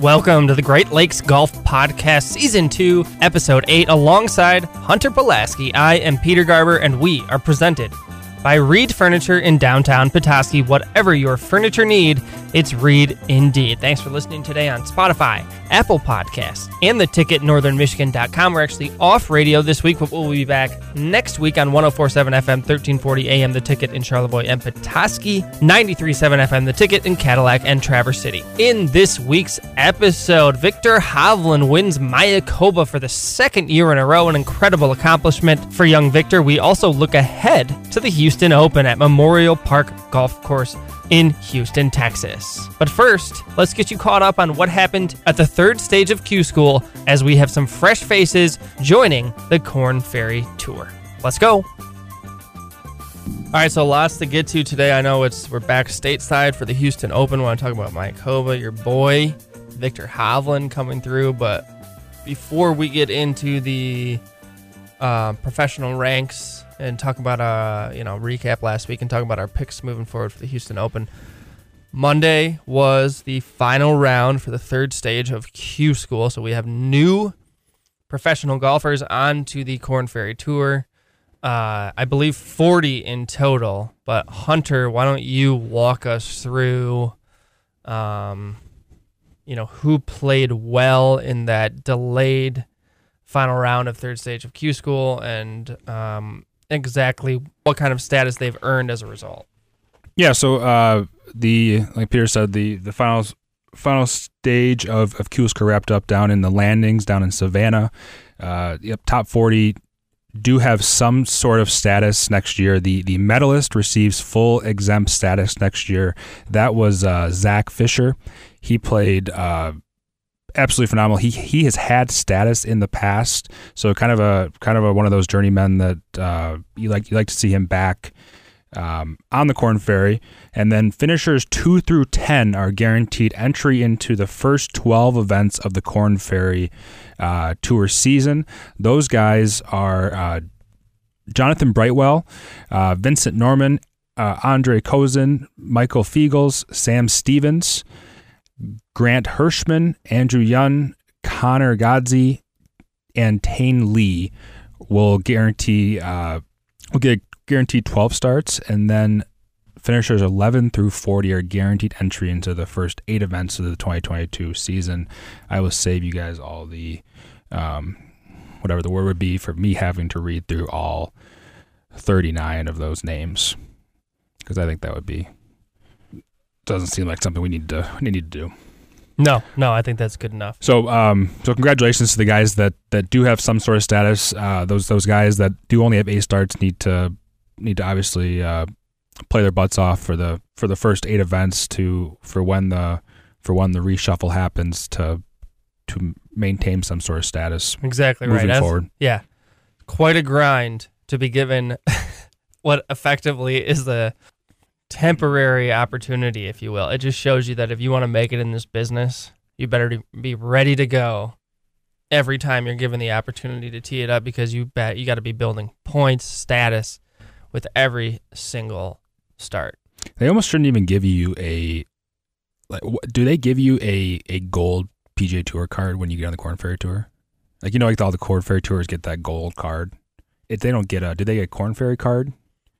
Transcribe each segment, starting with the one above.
Welcome to the Great Lakes Golf Podcast, Season 2, Episode 8. Alongside Hunter Pulaski, I am Peter Garber, and we are presented by Reed Furniture in downtown Petoskey. Whatever your furniture need, it's Reed indeed. Thanks for listening today on Spotify, Apple Podcasts, and the ticket northernmichigan.com. We're actually off radio this week, but we'll be back next week on 1047 FM, 1340 AM, the ticket in Charlevoix and Petoskey, 937 FM, the ticket in Cadillac and Traverse City. In this week's episode, Viktor Hovland wins Mayakoba for the second year in a row, an incredible accomplishment for young Viktor. We also look ahead to the Houston Open at Memorial Park Golf Course in Houston, Texas. But first, let's get you caught up on what happened at the third stage of Q School as we have some fresh faces joining the Korn Ferry Tour. Let's go. All right, so lots to get to today. I know it's we're back stateside for the Houston Open. Want to talk about Mayakoba, your boy, Viktor Hovland coming through. But before we get into the uh, professional ranks and talk about uh you know recap last week and talk about our picks moving forward for the Houston Open. Monday was the final round for the third stage of Q School, so we have new professional golfers onto the Korn Ferry Tour. Uh, I believe 40 in total. But Hunter, why don't you walk us through, um, you know, who played well in that delayed final round of third stage of Q School and um, exactly what kind of status they've earned as a result. Yeah, so uh, the like Peter said, the the final final stage of of School wrapped up down in the landings down in Savannah. Uh, yep, top forty do have some sort of status next year. The the medalist receives full exempt status next year. That was uh, Zach Fisher. He played uh, absolutely phenomenal. He he has had status in the past, so kind of a kind of a, one of those journeymen that uh, you like you like to see him back um, on the Korn Ferry. And then finishers two through ten are guaranteed entry into the first twelve events of the Korn Ferry uh, Tour season. Those guys are. Uh, Jonathan Brightwell, uh, Vincent Norrman, uh, Andre Kozin, Michael Feagles, Sam Stevens, Grant Hirschman, Andrew Yun, Connor Godsey, and Tain Lee will guarantee uh, will get guaranteed 12 starts, and then finishers 11 through 40 are guaranteed entry into the first eight events of the 2022 season. I will save you guys all the um, whatever the word would be for me having to read through all 39 of those names because I think that would be doesn't seem like something we need to we need to do. No, no, I think that's good enough. So, um, so congratulations to the guys that, that do have some sort of status. Uh, those those guys that do only have A starts need to need to obviously uh, play their butts off for the for the first eight events to for when the for when the reshuffle happens to to maintain some sort of status. Exactly moving right. As- forward. yeah, quite a grind to be given what effectively is the temporary opportunity, if you will. It just shows you that if you want to make it in this business, you better be ready to go every time you're given the opportunity to tee it up because you bet you got to be building points, status with every single start. They almost shouldn't even give you a like. Do they give you a a gold PGA Tour card when you get on the Korn Ferry Tour? Like you know, like all the Korn Ferry Tours get that gold card. If they don't get a, do they get a Korn Ferry card?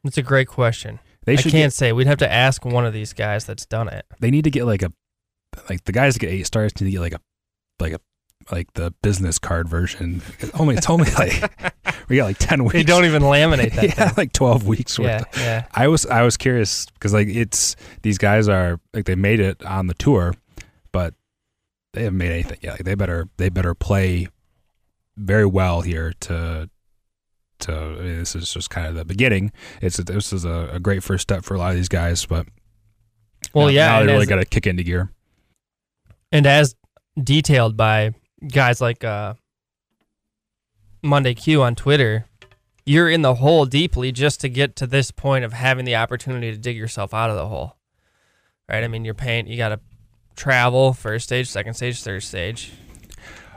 That's a great question. They I should. can't Get, say. We'd have to ask one of these guys that's done it. they need to get like a like the guys that get eight stars need to get like a like a like the business card version. It's only it's only like we got like ten weeks. They don't even laminate that. yeah, thing. like twelve weeks worth. yeah, yeah. I was I was curious because like it's these guys are like they made it on the tour, but they haven't made anything yet. Like they better they better play very well here to to. I mean, this is just kind of the beginning. It's this is a, a great first step for a lot of these guys, but Well, now, yeah, now they really got to kick into gear. and as detailed by guys like uh, Monday Q on Twitter, you're in the hole deeply just to get to this point of having the opportunity to dig yourself out of the hole. Right? I mean, you're paying. You got to travel first stage, second stage, third stage,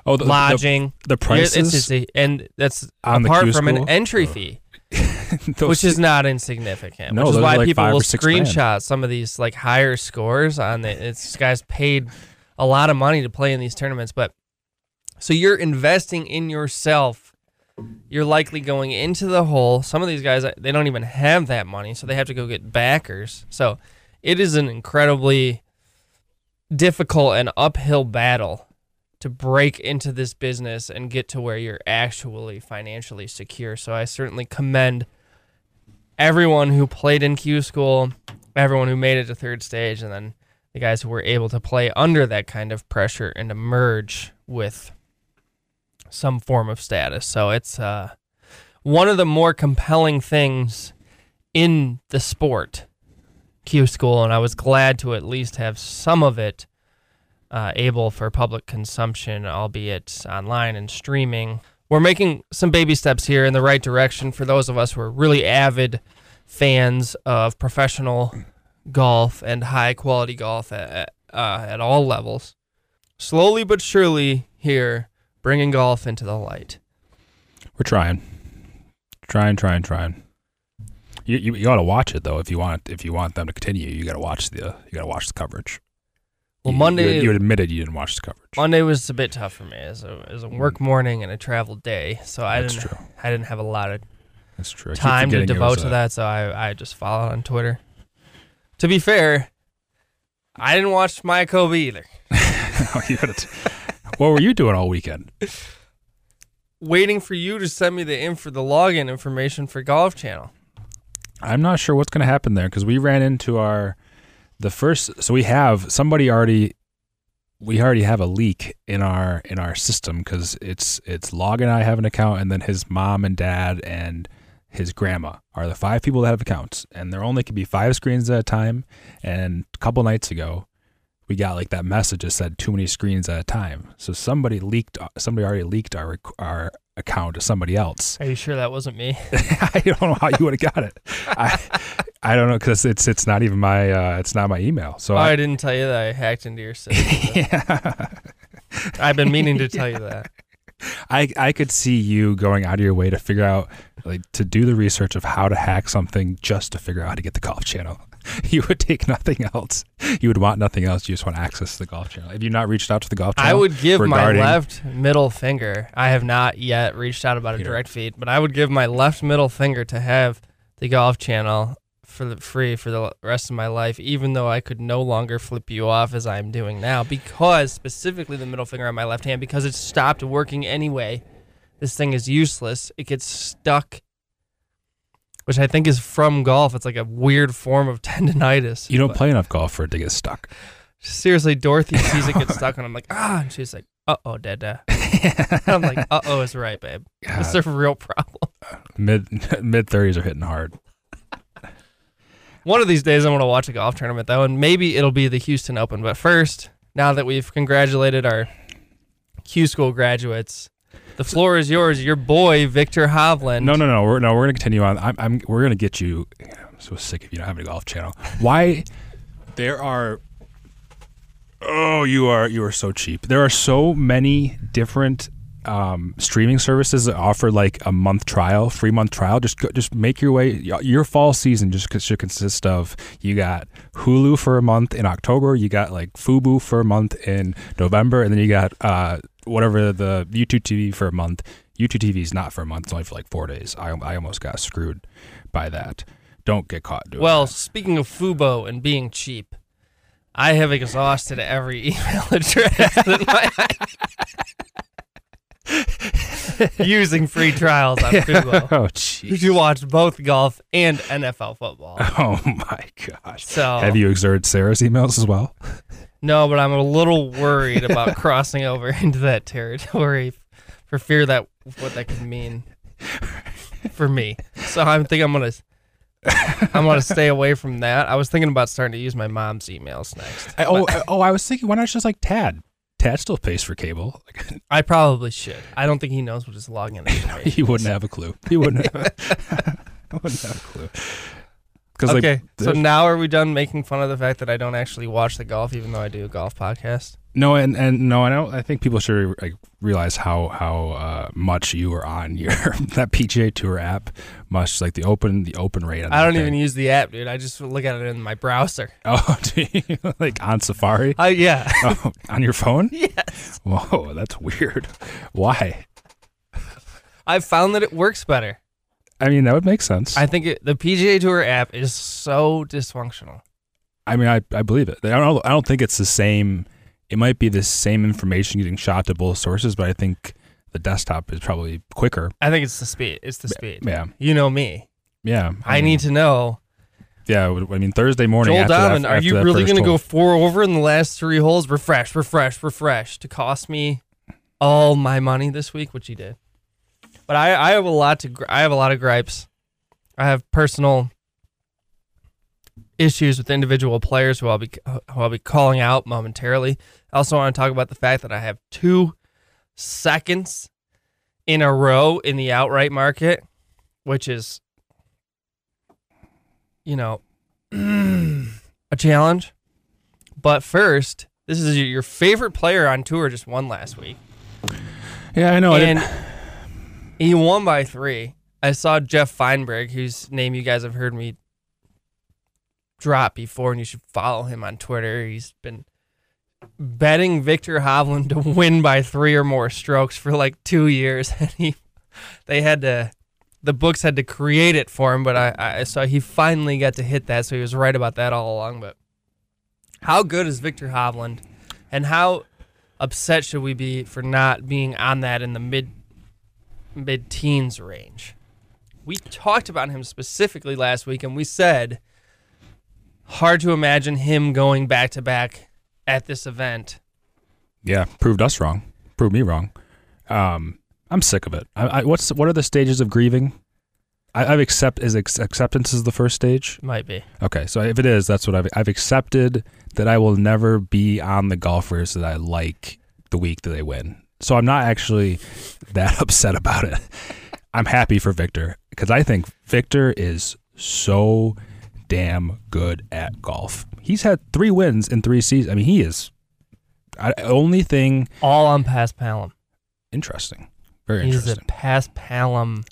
Oh, the, the, lodging. the It's- prices it's just a- and that's apart from an entry fee. which is not insignificant. No, which is why like people will six grand. screenshot some of these like higher scores on the. It's this guy's paid a lot of money to play in these tournaments. But so you're investing in yourself. You're likely going into the hole. Some of these guys they don't even have that money, so they have to go get backers. So it is an incredibly difficult and uphill battle to break into this business and get to where you're actually financially secure. So I certainly commend everyone who played in Q school, everyone who made it to third stage, and then the guys who were able to play under that kind of pressure and emerge with some form of status. So it's uh, one of the more compelling things in the sport, Q school, and I was glad to at least have some of it uh, able for public consumption, albeit online and streaming. We're making some baby steps here in the right direction for those of us who are really avid fans of professional golf and high quality golf at, uh, at all levels. Slowly but surely, here, bringing golf into the light. We're trying, trying, trying, trying. You you, you got to watch it though if you want if you want them to continue. You got to watch the you got to watch the coverage. Well, You- Monday you, you admitted you didn't watch the coverage. Monday was a bit tough for me as a, as a work mm. morning and a travel day, so I That's didn't true. I didn't have a lot of That's true. Time to devote to that, so I, I just followed on Twitter. To be fair, I didn't watch Mayakoba either. You gotta t- what were you doing all weekend? Waiting for you to send me the info, the login information for Golf Channel. I'm not sure what's going to happen there because we ran into our the first. So we have somebody already. We already have a leak in our in our system because it's it's Log and I have an account, and then his mom and dad and his grandma are the five people that have accounts, and there only can be five screens at a time. And a couple nights ago, we got like that message that said too many screens at a time. So somebody leaked. Uh, somebody already leaked our our account to somebody else. Are you sure that wasn't me? I don't know how you would have got it. I, I don't know because it's it's not even my uh, it's not my email. So oh, I I, didn't tell you that I hacked into your system. yeah, I've been meaning to tell you that. I I could see you going out of your way to figure out like to do the research of how to hack something just to figure out how to get the golf channel. You would take nothing else. You would want nothing else. You just want access to the golf channel. Have you not reached out to the golf channel? I would give my left middle finger. I have not yet reached out about a Peter. direct feed, but I would give my left middle finger to have the Golf Channel for the free for the rest of my life, even though I could no longer flip you off as I'm doing now, because specifically the middle finger on my left hand, because it's stopped working anyway. This thing is useless. It gets stuck, which I think is from golf. It's like a weird form of tendonitis. You don't But play enough golf for it to get stuck. seriously, Dorothy sees it get stuck, and I'm like, ah, and she's like, uh oh, dada. I'm like, uh oh, is right, babe. It's a real problem. mid mid thirties are hitting hard. One of these days, I'm to watch a golf tournament, though, and maybe it'll be the Houston Open. But first, now that we've congratulated our Q School graduates, the floor is yours. Your boy, Viktor Hovland. No, no, no. We're no. We're gonna continue on. I'm. I'm we're gonna get you. I'm so sick if you don't have a golf channel. Why? There are. Oh, you are you are so cheap. There are so many different um, streaming services that offer like a month trial, free month trial. Just go, just make your way. Your fall season just should consist of you got Hulu for a month in October, you got like Fubo for a month in November, and then you got uh, whatever the YouTube TV for a month. YouTube TV is not for a month; it's only for like four days. I I almost got screwed by that. Don't get caught doing Well, that. speaking of Fubo and being cheap, I have exhausted every email address using free trials on Fubo oh jeez. You watch both golf and NFL football. Oh my gosh. So Have you exerted Sarah's emails as well? no, but I'm a little worried about crossing over into that territory for fear that what that could mean for me. So I think I'm gonna I'm gonna stay away from that. I was thinking about starting to use my mom's emails next. I, oh, oh, I was thinking, why not just like Tad? Tad still pays for cable. I probably should. I don't think he knows what his login information. he wouldn't have a clue. He wouldn't have. wouldn't have a clue. Because Okay, like, so now are we done making fun of the fact that I don't actually watch the golf, even though I do a golf podcast? no, and and no, I don't. I think people should like realize how how uh, much you are on your that PGA Tour app. Much like the open the open rate. On I don't thing. even use the app, dude. I just look at it in my browser. Oh, do you? like on Safari? I yeah. oh, on your phone? yes. Whoa, that's weird. Why? I've found that it works better. I mean, that would make sense. I think it, the PGA Tour app is so dysfunctional. I mean, I, I believe it. I don't I don't think it's the same. It might be the same information getting shot to both sources, but I think the desktop is probably quicker. I think it's the speed. It's the speed. Yeah, You know me. yeah. I, mean, need to know. Yeah, I mean Thursday morning. Joel Dahmen, are you really going to go four over in the last three holes? Refresh, refresh, refresh to cost me all my money this week, which he did. But I, I have a lot to. I have a lot of gripes. I have personal issues with individual players who I'll be who I'll be calling out momentarily. I also want to talk about the fact that I have two seconds in a row in the outright market, which is, you know, a challenge. But first, this is your favorite player on tour just won last week. Yeah, I know. I and didn't- he won by three. I saw Jeff Feinberg, whose name you guys have heard me drop before, and you should follow him on Twitter. He's been betting Viktor Hovland to win by three or more strokes for like two years, and he they had to the books had to create it for him, but I, I saw he finally got to hit that, so he was right about that all along. But how good is Viktor Hovland, and how upset should we be for not being on that in the mid mid teens range? We talked about him specifically last week, and we said hard to imagine him going back to back at this event. yeah, proved us wrong. Proved me wrong. Um, I'm sick of it. I, I, what's what are the stages of grieving? I, I've accept is ex- acceptance is the first stage. Might be. Okay, so if it is, that's what I've I've accepted that I will never be on the golfers that I like the week that they win. So I'm not actually that upset about it. I'm happy for Viktor because I think Viktor is so damn good at golf. He's had three wins in three seasons. I mean, he is. I, only thing All on Paspalum. interesting, very He's a interesting. Paspalum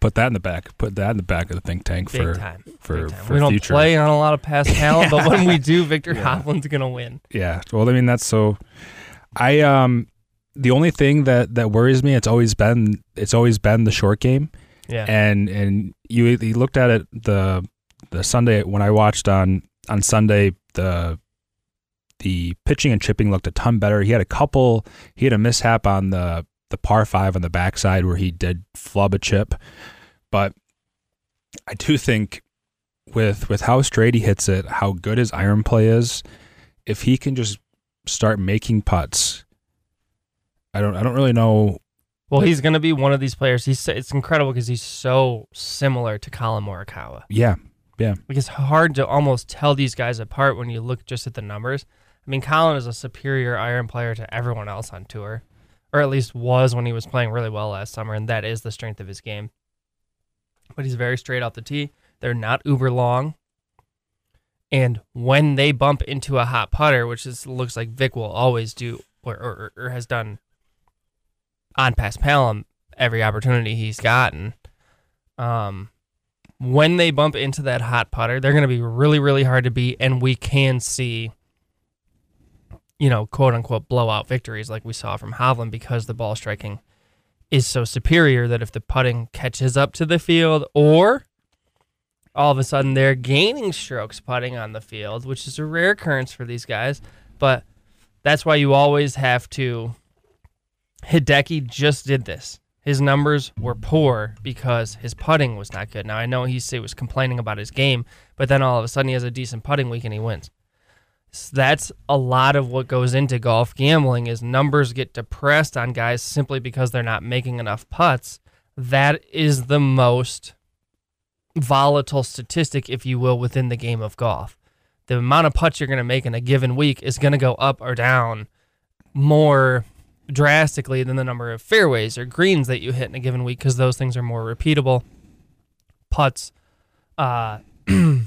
Put that in the back. Put that in the back of the think tank big for time. for, time. for we don't future. play on a lot of Pass Palom, but when we do, Viktor Yeah. Hovland's gonna win. Yeah. Well, I mean that's so. I um, the only thing that that worries me, it's always been it's always been the short game, Yeah. and and you, you looked at it the the Sunday when I watched on on Sunday the the pitching and chipping looked a ton better. He had a couple. He had a mishap on the the par five on the backside where he did flub a chip, but I do think with with how straight he hits it, how good his iron play is, if he can just start making putts, I don't I don't really know. well, he's gonna be one of these players. He's it's incredible because he's so similar to Collin Morikawa. Yeah, yeah. Like it's hard to almost tell these guys apart when you look just at the numbers. I mean, Collin is a superior iron player to everyone else on tour, or at least was when he was playing really well last summer, and that is the strength of his game. But he's very straight off the tee. They're not uber long. And when they bump into a hot putter, which is looks like Vic will always do or, or, or has done on Paspalum every opportunity he's gotten, um, when they bump into that hot putter, they're going to be really, really hard to beat, and we can see, you know, quote unquote blowout victories like we saw from Hovland because the ball striking is so superior that if the putting catches up to the field, or all of a sudden they're gaining strokes putting on the field, which is a rare occurrence for these guys, but that's why you always have to. Hideki just did this his numbers were poor because his putting was not good. Now I know he was complaining about his game, but then all of a sudden he has a decent putting week and he wins. S- That's a lot of what goes into golf gambling is numbers get depressed on guys simply because they're not making enough putts. That is the most volatile statistic, if you will, within the game of golf. The amount of putts you're going to make in a given week is going to go up or down more drastically than the number of fairways or greens that you hit in a given week because those things are more repeatable. Putts, uh, you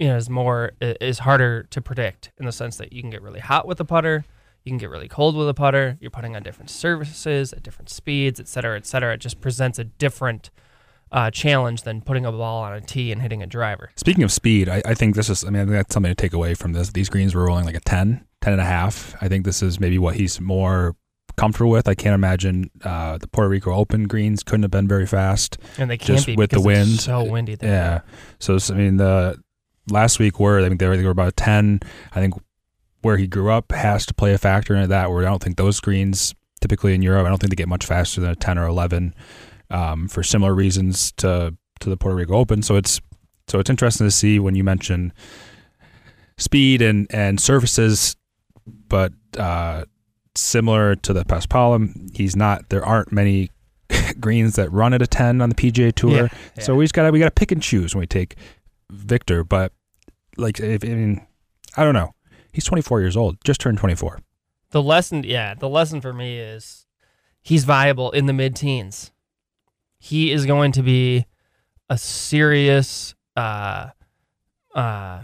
know is more is harder to predict in the sense that you can get really hot with the putter, you can get really cold with a putter. You're putting on different surfaces at different speeds, et cetera, et cetera. It just presents a different uh, challenge than putting a ball on a tee and hitting a driver. Speaking of speed, I, I think this is, I mean, I think that's something to take away from this. These greens were rolling like a 10, 10 and a half. I think this is maybe what he's more comfortable with. I can't imagine uh, the Puerto Rico Open greens couldn't have been very fast. And they can't just be with the wind. So windy there. Yeah. So, I mean, the last week were, I think they were, they were about 10. I think where he grew up has to play a factor in that, where I don't think those greens typically in Europe, I don't think they get much faster than a 10 or 11 um, for similar reasons to to the Puerto Rico Open. So it's so it's interesting to see when you mention speed and and surfaces, but uh, similar to the Paspalum, he's not. There aren't many greens that run at a ten on the PGA Tour. Yeah, So we just got to we got to pick and choose when we take Viktor. But like, if, I mean, I don't know. He's 24 years old, just turned 24. The lesson, yeah, the lesson for me is he's viable in the mid teens. He is going to be a serious uh, uh,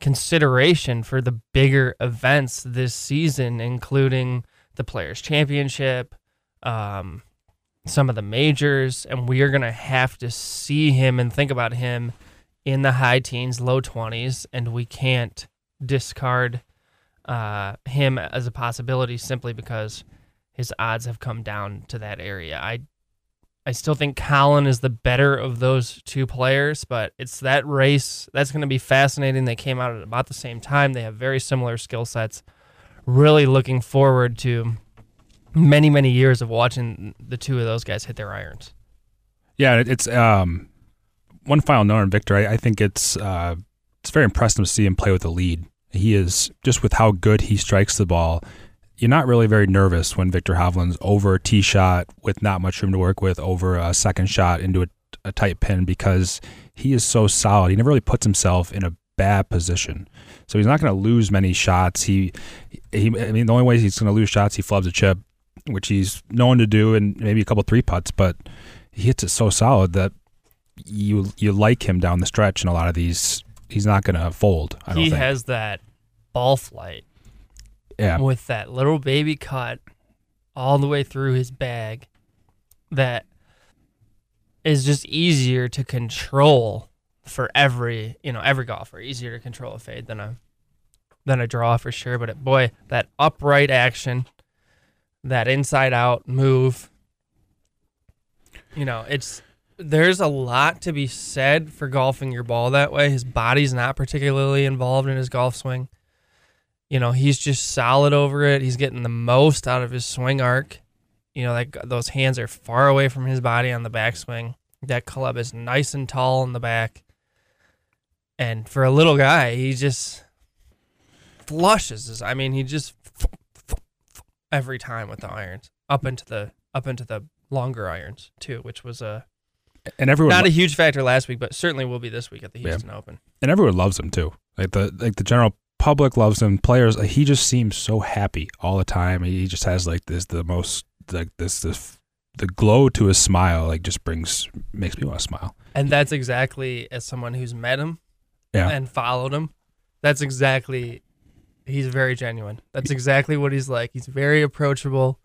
consideration for the bigger events this season, including the Players' Championship, um, some of the majors, and we are going to have to see him and think about him in the high teens, low 20s, and we can't discard uh, him as a possibility simply because his odds have come down to that area. I I still think Collin is the better of those two players, but it's that race that's going to be fascinating. They came out at about the same time. They have very similar skill sets. Really looking forward to many many years of watching the two of those guys hit their irons. Yeah, it's um one final note on Viktor. I, I think it's uh it's very impressive to see him play with the lead. He is just with how good he strikes the ball. You're not really very nervous when Viktor Hovland's over a tee shot with not much room to work with, over a second shot into a, a tight pin because he is so solid. He never really puts himself in a bad position, so he's not going to lose many shots. He, he, I mean, the only way he's going to lose shots, he flubs a chip, which he's known to do, and maybe a couple three putts, but he hits it so solid that you you like him down the stretch in a lot of these. He's not going to fold. I don't he think. has that ball flight yeah, with that little baby cut all the way through his bag that is just easier to control for every you know every golfer. Easier to control a fade than a than a draw for sure. But it, boy that upright action that inside out move you know it's there's a lot to be said for golfing your ball that way. His body's not particularly involved in his golf swing you know, he's just solid over it. He's getting the most out of his swing arc. You know, like those hands are far away from his body on the backswing. That club is nice and tall in the back. And for a little guy, he just flushes. His, I mean, he just every time with the irons up into the up into the longer irons too, which was a and everyone not lo- a huge factor last week, but certainly will be this week at the Yeah. Houston Open. and everyone loves him too. Like the like the general public loves him. Players, he just seems so happy all the time. He just has like this the most like this this the glow to his smile. Like just brings makes me want to smile. And that's exactly as someone who's met him Yeah. and followed him. That's exactly he's very genuine. That's exactly what he's like. He's very approachable.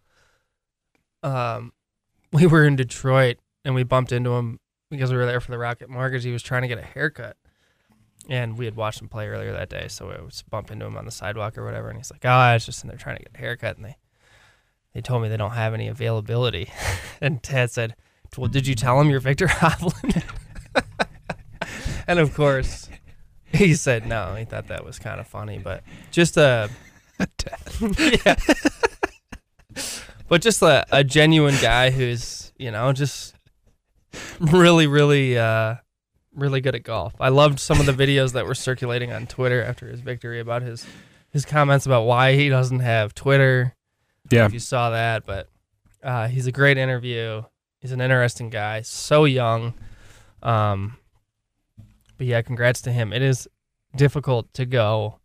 Um we were in Detroit and we bumped into him because we were there for the Rocket Mortgage. He was trying to get a haircut. And we had watched him play earlier that day, so we was bump into him on the sidewalk or whatever, and he's like, "Oh, I was just in there trying to get a haircut, and they they told me they don't have any availability." and Ted said, "Well, did you tell him you're Viktor Hovland?" and of course, he said no. He thought that was kind of funny, but just a yeah, but just a, a genuine guy who's you know just really, really, uh, really good at golf. I loved some of the videos that were circulating on Twitter after his victory about his his comments about why he doesn't have Twitter. Yeah. If you saw that, but uh, he's a great interview. He's an interesting guy, so young. Um, but yeah, congrats to him. It is difficult to go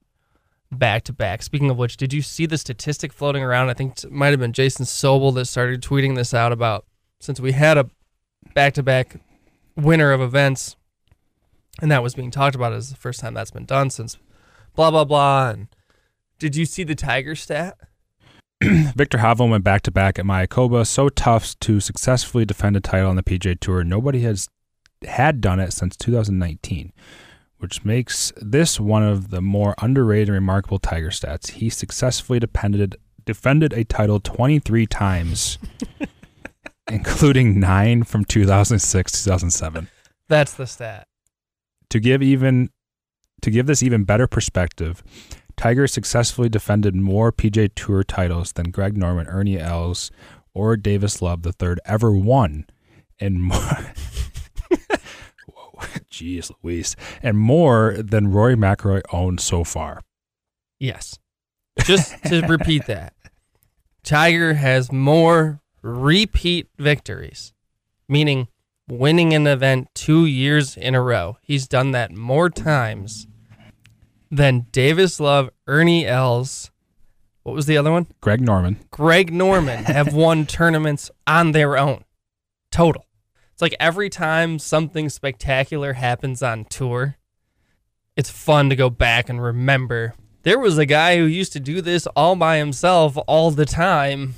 back to back. Speaking of which, did you see the statistic floating around? I think it might have been Jason Sobel that started tweeting this out about since we had a back to back winner of events and that was being talked about as the first time that's been done since blah blah blah. And did you see the Tiger stat? Viktor Hovland went back to back at Mayakoba, so tough to successfully defend a title on the PGA Tour. Nobody has had done it since 2019, which makes this one of the more underrated and remarkable Tiger stats. He successfully defended defended a title 23 times, including nine from 2006 2007. That's the stat. To give even to give this even better perspective, Tiger successfully defended more PGA Tour titles than Greg Norman, Ernie Els, or Davis Love III ever won, and more. Jeez Louise. And more than Rory McIlroy owned so far. Yes. Just to repeat that, Tiger has more repeat victories, meaning winning an event two years in a row. He's done that more times than Davis Love, Ernie Els. What was the other one? Greg Norman. Greg Norman have won tournaments on their own. Total. It's like every time something spectacular happens on tour, it's fun to go back and remember. There was a guy who used to do this all by himself all the time.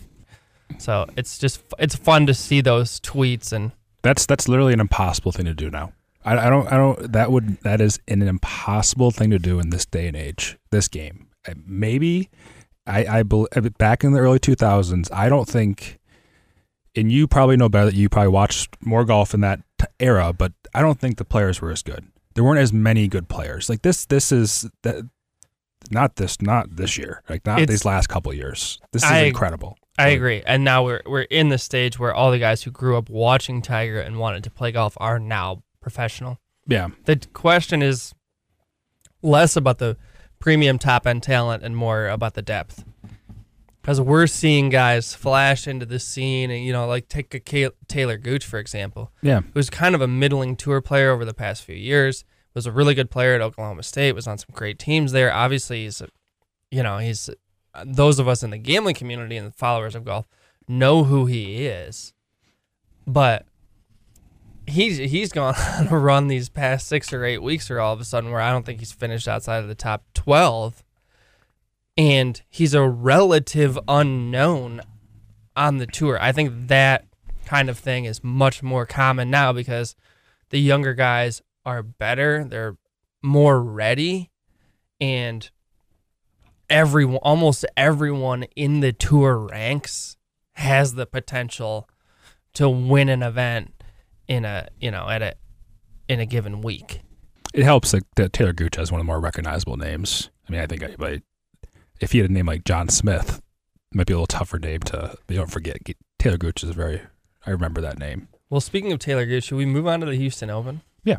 So it's just it's fun to see those tweets and That's that's literally an impossible thing to do now. I, I don't I don't that would that is an impossible thing to do in this day and age. This game maybe I I back in the early two thousands. I don't think, and you probably know better that you probably watched more golf in that t- era, but I don't think the players were as good. There weren't as many good players. Like this this is that not this not this year. Like not It's- these last couple of years. This is I- incredible. I agree. And now we're we're in the stage where all the guys who grew up watching Tiger and wanted to play golf are now professional. Yeah. The question is less about the premium top end talent and more about the depth. Because we're seeing guys flash into the scene, and you know, like take a Ca- Taylor Gooch for example, Yeah. who's kind of a middling tour player over the past few years. Was a really good player at Oklahoma State. Was on some great teams there. Obviously, he's, a, you know, he's those of us in the gambling community and followers of golf know who he is, but he's he's gone on a run these past six or eight weeks, or all of a sudden where I don't think he's finished outside of the top twelve, and he's a relative unknown on the tour. I think that kind of thing is much more common now because the younger guys are better, they're more ready, and everyone almost everyone in the tour ranks has the potential to win an event in a you know at a in a given week. it helps that, that Taylor Gooch has one of the more recognizable names. I mean, I think anybody, if he had a name like John Smith, it might be a little tougher name to. You don't forget Taylor Gooch is very. I remember that name. Well, speaking of Taylor Gooch, should we move on to the Houston Open? Yeah.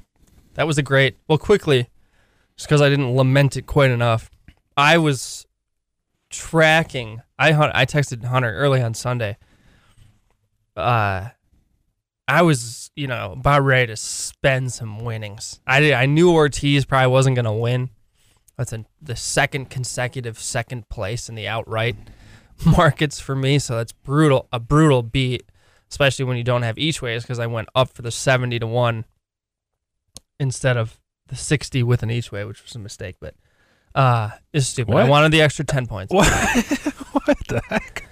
That was a great. Well, quickly, just because I didn't lament it quite enough, I was tracking. I I texted Hunter early on Sunday. Uh, I was you know about ready to spend some winnings. I did, I knew Ortiz probably wasn't going to win. That's a, the second consecutive second place in the outright markets for me. So that's brutal, a brutal beat, especially when you don't have each ways. Because I went up for the seventy to one instead of the sixty with an each way, which was a mistake. But uh, it's stupid. I wanted the extra ten points. What? what the heck?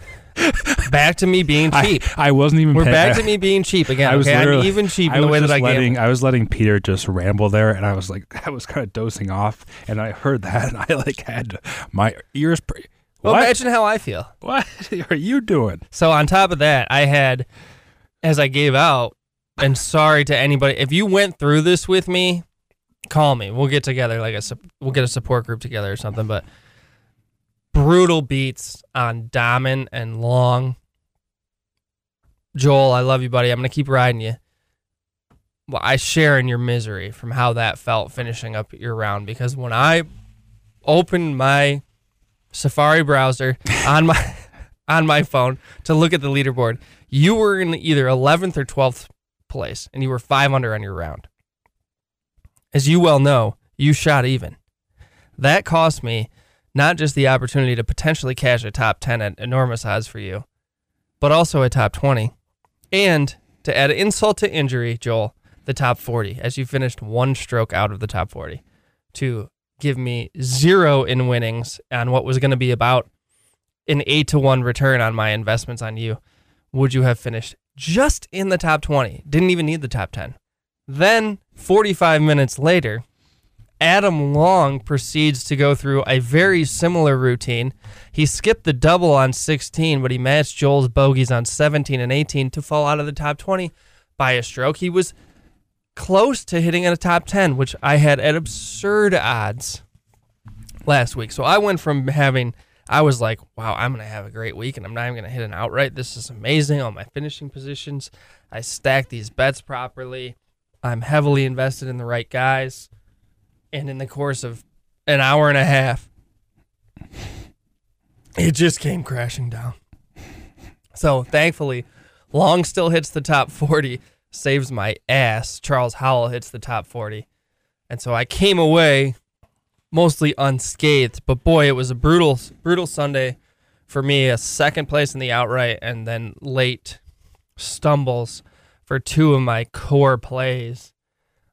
Back to me being cheap. I, I wasn't even. We're paying- back to me being cheap again. I was okay, I'm even cheap I in the way that I letting, gamble. I was letting Peter just ramble there, and I was like, I was kind of dozing off, and I heard that, and I like had my ears. Pre- Well, what? imagine how I feel. what are you doing? So on top of that, I had, as I gave out, and sorry to anybody if you went through this with me, call me. We'll get together like a we'll get a support group together or something. But brutal beats on Dahmen and Long. Joel, I love you, buddy. I'm gonna keep riding you. Well, I share in your misery from how that felt finishing up your round because when I opened my Safari browser on my on my phone to look at the leaderboard, you were in either 11th or 12th place and you were 5 under on your round. As you well know, you shot even. That cost me not just the opportunity to potentially cash a top 10 at enormous odds for you, but also a top 20. And to add insult to injury, Joel, the top 40 as you finished one stroke out of the top 40 to give me zero in winnings on what was going to be about an 8 to 1 return on my investments on you, would you have finished just in the top 20? Didn't even need the top 10. Then 45 minutes later, Adam Long proceeds to go through a very similar routine. He skipped the double on 16, but he matched Joel's bogeys on 17 and 18 to fall out of the top 20 by a stroke. He was close to hitting in a top 10, which I had at absurd odds last week. So I went from having, I was like, wow, I'm going to have a great week and I'm not even going to hit an outright. This is amazing. All my finishing positions. I stacked these bets properly. I'm heavily invested in the right guys and in the course of an hour and a half, it just came crashing down. So thankfully, Long still hits the top 40, saves my ass. Charles Howell hits the top 40. And so I came away mostly unscathed, but boy, it was a brutal, brutal Sunday for me. A second place in the outright, and then late stumbles for two of my core plays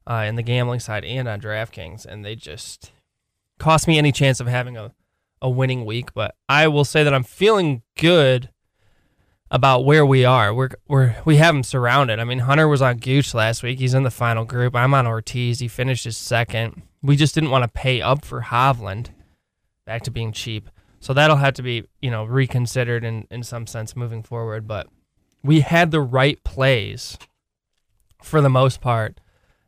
uh, in the gambling side and on DraftKings, and they just cost me any chance of having a, a winning week. But I will say that I'm feeling good about where we are. We're we're we have him surrounded. I mean, Hunter was on Gooch last week. He's in the final group. I'm on Ortiz. He finished his second. We just didn't want to pay up for Hovland. Back to being cheap. So that'll have to be, you know, reconsidered in, in some sense moving forward. But we had the right plays for the most part.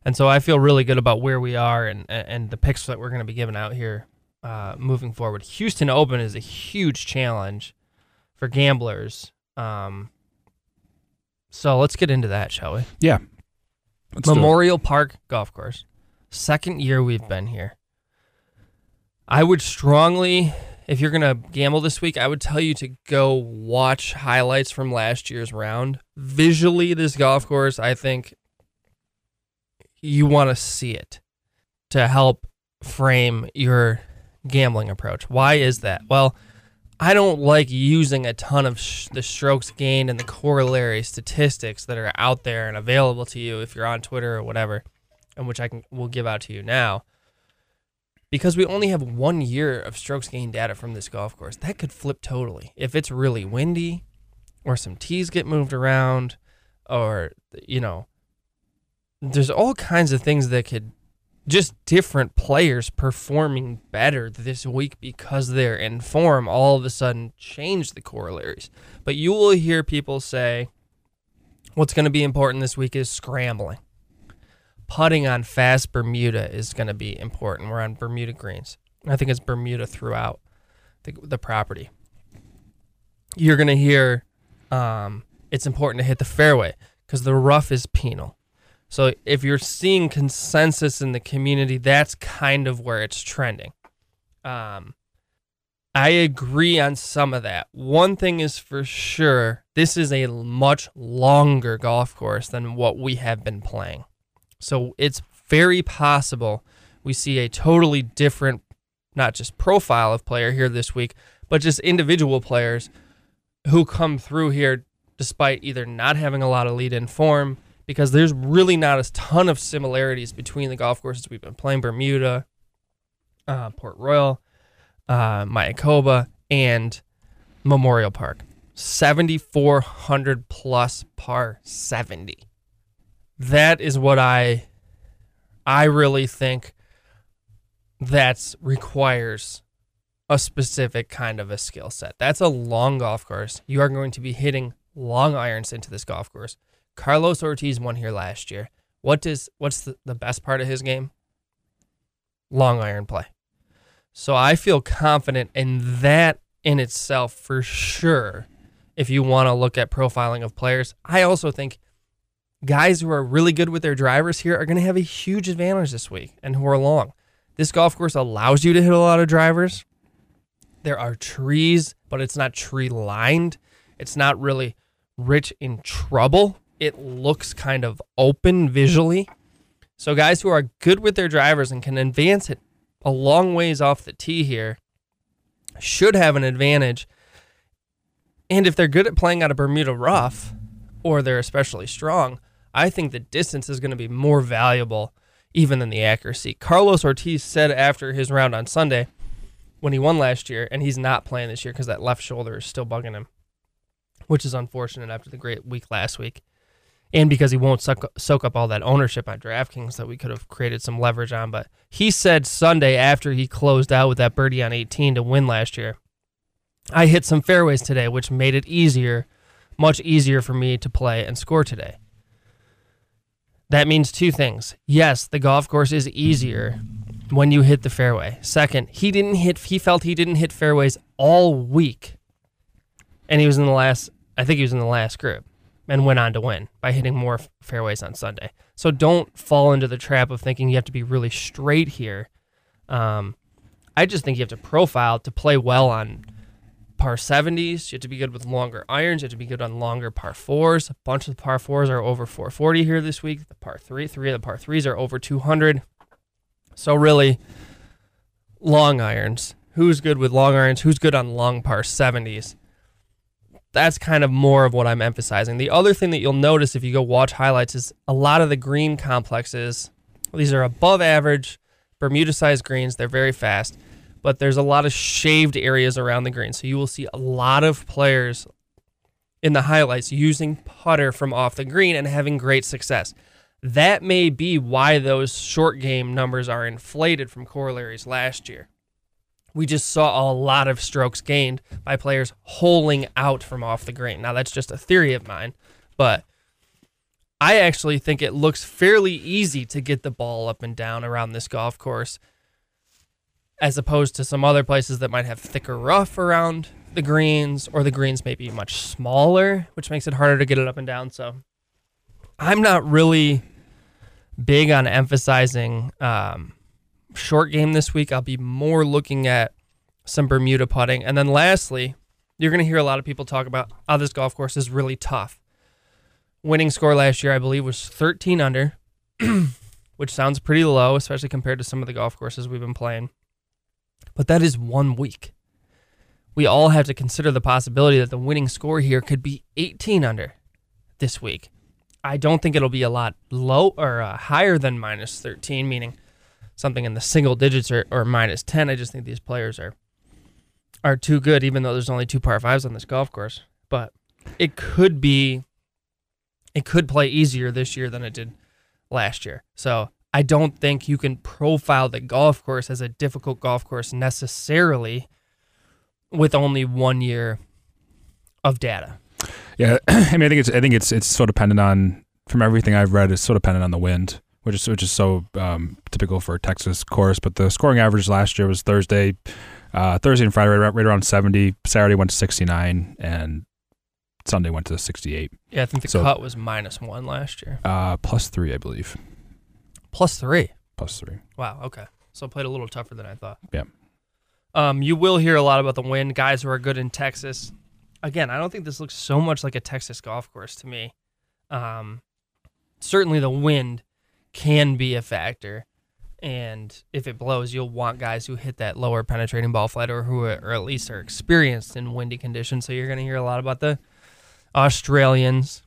And so I feel really good about where we are and and the picks that we're going to be giving out here uh, moving forward. Houston Open is a huge challenge for gamblers. Um, so let's get into that, shall we? Yeah. Let's. Memorial Park Golf Course. Second year we've been here. I would strongly, if you're to gamble this week, I would tell you to go watch highlights from last year's round. Visually, this golf course, I think you want to see it to help frame your gambling approach. Why is that? Well, I don't like using a ton of sh- the strokes gained and the corollary statistics that are out there and available to you if you're on Twitter or whatever, and which I can will give out to you now. Because we only have one year of strokes gained data from this golf course. That could flip totally. If it's really windy or some tees get moved around or you know there's all kinds of things that could just different players performing better this week because they're in form all of a sudden change the corollaries. But you will hear people say what's going to be important this week is scrambling. Putting on fast Bermuda is going to be important. We're on Bermuda greens. I think it's Bermuda throughout the, the property. You're going to hear um, it's important to hit the fairway because the rough is penal. So if you're seeing consensus in the community, that's kind of where it's trending. Um, I agree on some of that. One thing is for sure, this is a much longer golf course than what we have been playing. So it's very possible we see a totally different, not just profile of player here this week, but just individual players who come through here despite either not having a lot of lead in form because there's really not a ton of similarities between the golf courses we've been playing Bermuda, uh, Port Royal, uh, Mayakoba, and Memorial Park. 7,400 plus par 70. That is what I I really think that requires a specific kind of a skill set. That's a long golf course. You are going to be hitting long irons into this golf course. Carlos Ortiz won here last year. What does what's the, the best part of his game? Long iron play. So I feel confident in that in itself for sure. If you want to look at profiling of players, I also think guys who are really good with their drivers here are going to have a huge advantage this week and who are long. This golf course allows you to hit a lot of drivers. There are trees, but it's not tree lined. It's not really rich in trouble it looks kind of open visually. So guys who are good with their drivers and can advance it a long ways off the tee here should have an advantage. And if they're good at playing out of Bermuda rough or they're especially strong, I think the distance is going to be more valuable even than the accuracy. Carlos Ortiz said after his round on Sunday when he won last year, and he's not playing this year because that left shoulder is still bugging him, which is unfortunate after the great week last week. And because he won't suck, soak up all that ownership on DraftKings that we could have created some leverage on. But he said Sunday after he closed out with that birdie on 18 to win last year, I hit some fairways today, which made it easier, much easier for me to play and score today. That means two things. Yes, the golf course is easier when you hit the fairway. Second, he didn't hit he felt he didn't hit fairways all week. And he was in the last I think he was in the last group and went on to win by hitting more fairways on Sunday. So don't fall into the trap of thinking you have to be really straight here. Um, I just think you have to profile to play well on par 70s. You have to be good with longer irons. You have to be good on longer par fours. A bunch of the par fours are over 440 here this week. The par three, three of the par threes are over 200. So really, long irons. Who's good with long irons? Who's good on long par 70s? That's kind of more of what I'm emphasizing. The other thing that you'll notice if you go watch highlights is a lot of the green complexes. These are above average Bermuda sized greens. They're very fast but there's a lot of shaved areas around the green. So you will see a lot of players in the highlights using putter from off the green and having great success. That may be why those short game numbers are inflated from corollaries last year. We just saw a lot of strokes gained by players holing out from off the green. Now, that's just a theory of mine, but I actually think it looks fairly easy to get the ball up and down around this golf course as opposed to some other places that might have thicker rough around the greens, or the greens may be much smaller, which makes it harder to get it up and down. So I'm not really big on emphasizing um, short game this week. I'll be more looking at some Bermuda putting. And then lastly, you're going to hear a lot of people talk about how this golf course is really tough. Winning score last year, I believe, was 13 under, which sounds pretty low, especially compared to some of the golf courses we've been playing. But that is one week. We all have to consider the possibility that the winning score here could be 18 under this week. I don't think it'll be a lot low or uh, higher than minus 13, meaning something in the single digits or, or minus 10. I just think these players are are too good, even though there's only two par fives on this golf course. But it could be, it could play easier this year than it did last year. So I don't think you can profile the golf course as a difficult golf course necessarily with only one year of data. Yeah, I mean, I think it's I think it's it's so dependent on from everything I've read, it's so dependent on the wind, which is which is so um, typical for a Texas course. But the scoring average last year was Thursday, uh, Thursday and Friday right, right around seventy. Saturday went to sixty nine, and Sunday went to sixty eight. Yeah, I think the so, cut was minus one last year. Uh, plus three, I believe. Plus three. Plus three. Wow. Okay. So I played a little tougher than I thought. Yeah. Um, you will hear a lot about the wind. Guys who are good in Texas. Again, I don't think this looks so much like a Texas golf course to me. Um, certainly the wind can be a factor, and if it blows, you'll want guys who hit that lower penetrating ball flight or who are, or at least are experienced in windy conditions. So you're going to hear a lot about the Australians.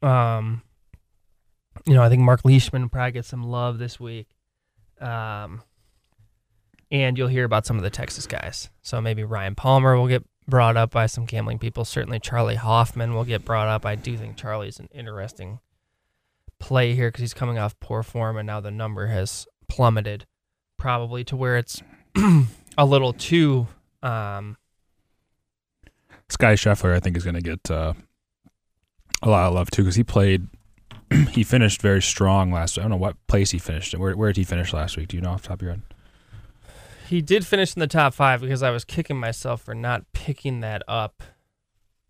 Um, you know, I think Mark Leishman probably get some love this week. Um, and you'll hear about some of the Texas guys. So maybe Ryan Palmer will get brought up by some gambling people. Certainly Charley Hoffman will get brought up. I do think Charley's an interesting play here because he's coming off poor form and now the number has plummeted, probably to where it's a little too. Um, Sky Scheffler, I think, is going to get uh, a lot of love too because he played he finished very strong last. I don't know what place he finished. Where where did he finish last week? Do you know off the top of your head? He did finish in the top five because I was kicking myself for not picking that up.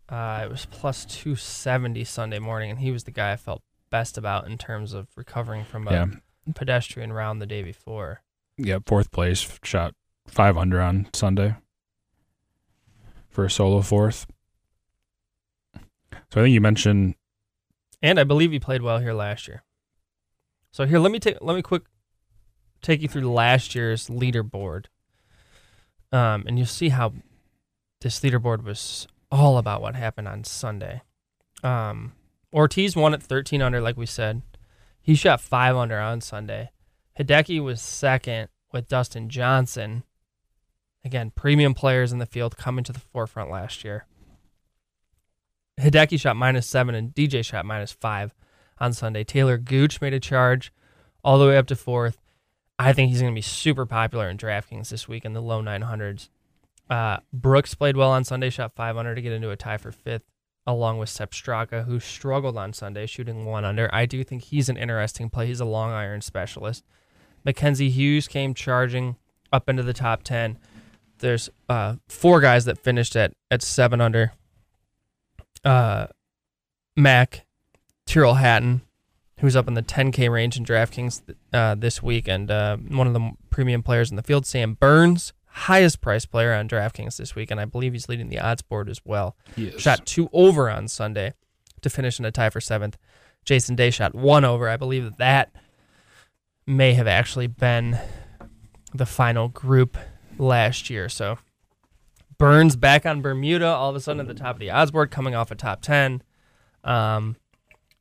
Uh, it was plus two seventy Sunday morning, and he was the guy I felt best about in terms of recovering from a yeah. pedestrian round the day before. Yeah, fourth place, shot five under on Sunday for a solo fourth. So I think you mentioned and I believe he played well here last year. So here, let me take let me quick take you through last year's leaderboard, um, and you'll see how this leaderboard was all about what happened on Sunday. Um, Ortiz won at 13 under, like we said. He shot five under on Sunday. Hideki was second with Dustin Johnson. Again, premium players in the field coming to the forefront last year. Hideki shot minus seven and DJ shot minus five on Sunday. Taylor Gooch made a charge all the way up to fourth. I think he's going to be super popular in DraftKings this week in the low 900s. Uh, Brooks played well on Sunday, shot 500 to get into a tie for fifth, along with Sepp Straka, who struggled on Sunday, shooting one under. I do think he's an interesting play. He's a long iron specialist. Mackenzie Hughes came charging up into the top 10. There's uh, four guys that finished at, at seven under. Uh, Mac, Tyrrell Hatton, who's up in the 10K range in DraftKings uh, this week, and uh, one of the premium players in the field, Sam Burns, highest price player on DraftKings this week, and I believe he's leading the odds board as well. Yes. Shot two over on Sunday to finish in a tie for seventh. Jason Day shot one over. I believe that that may have actually been the final group last year. So Burns back on Bermuda, all of a sudden at the top of the odds board, coming off a top 10. Um,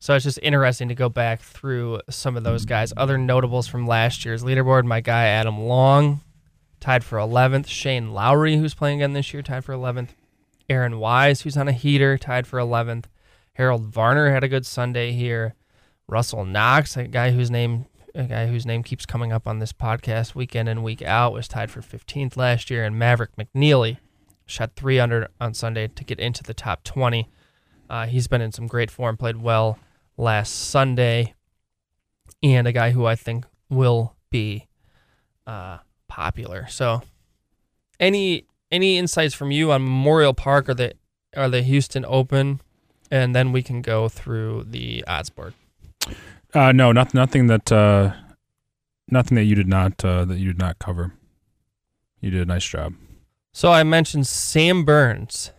so it's just interesting to go back through some of those guys. Other notables from last year's leaderboard, my guy Adam Long, tied for 11th. Shane Lowry, who's playing again this year, tied for 11th. Aaron Wise, who's on a heater, tied for 11th. Harold Varner had a good Sunday here. Russell Knox, a guy whose name a guy whose name keeps coming up on this podcast week in and week out, was tied for 15th last year. And Maverick McNealy shot 300 on Sunday to get into the top 20. Uh, he's been in some great form, played well last Sunday, and a guy who I think will be uh, popular. So, any any insights from you on Memorial Park or the or the Houston Open, and then we can go through the odds board. Uh, no, not, nothing that uh, nothing that you did not uh, that you did not cover. You did a nice job. So I mentioned Sam Burns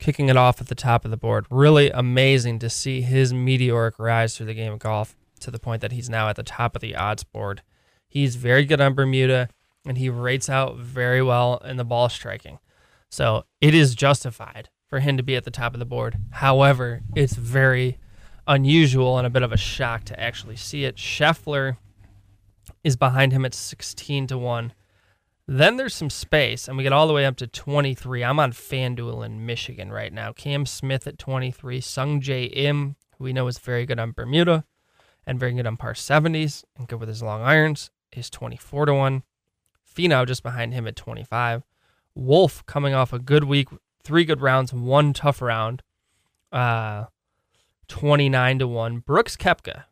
kicking it off at the top of the board. Really amazing to see his meteoric rise through the game of golf to the point that he's now at the top of the odds board. He's very good on Bermuda and he rates out very well in the ball striking. So it is justified for him to be at the top of the board. However, it's very unusual and a bit of a shock to actually see it. Scheffler is behind him at 16 to 1. Then there's some space, and we get all the way up to 23. I'm on FanDuel in Michigan right now. Cam Smith at 23. Sungjae Im, who we know is very good on Bermuda and very good on par 70s and good with his long irons, is 24 to 1. Finau just behind him at 25. Wolff coming off a good week, three good rounds, one tough round, uh, 29 to 1. Brooks Koepka,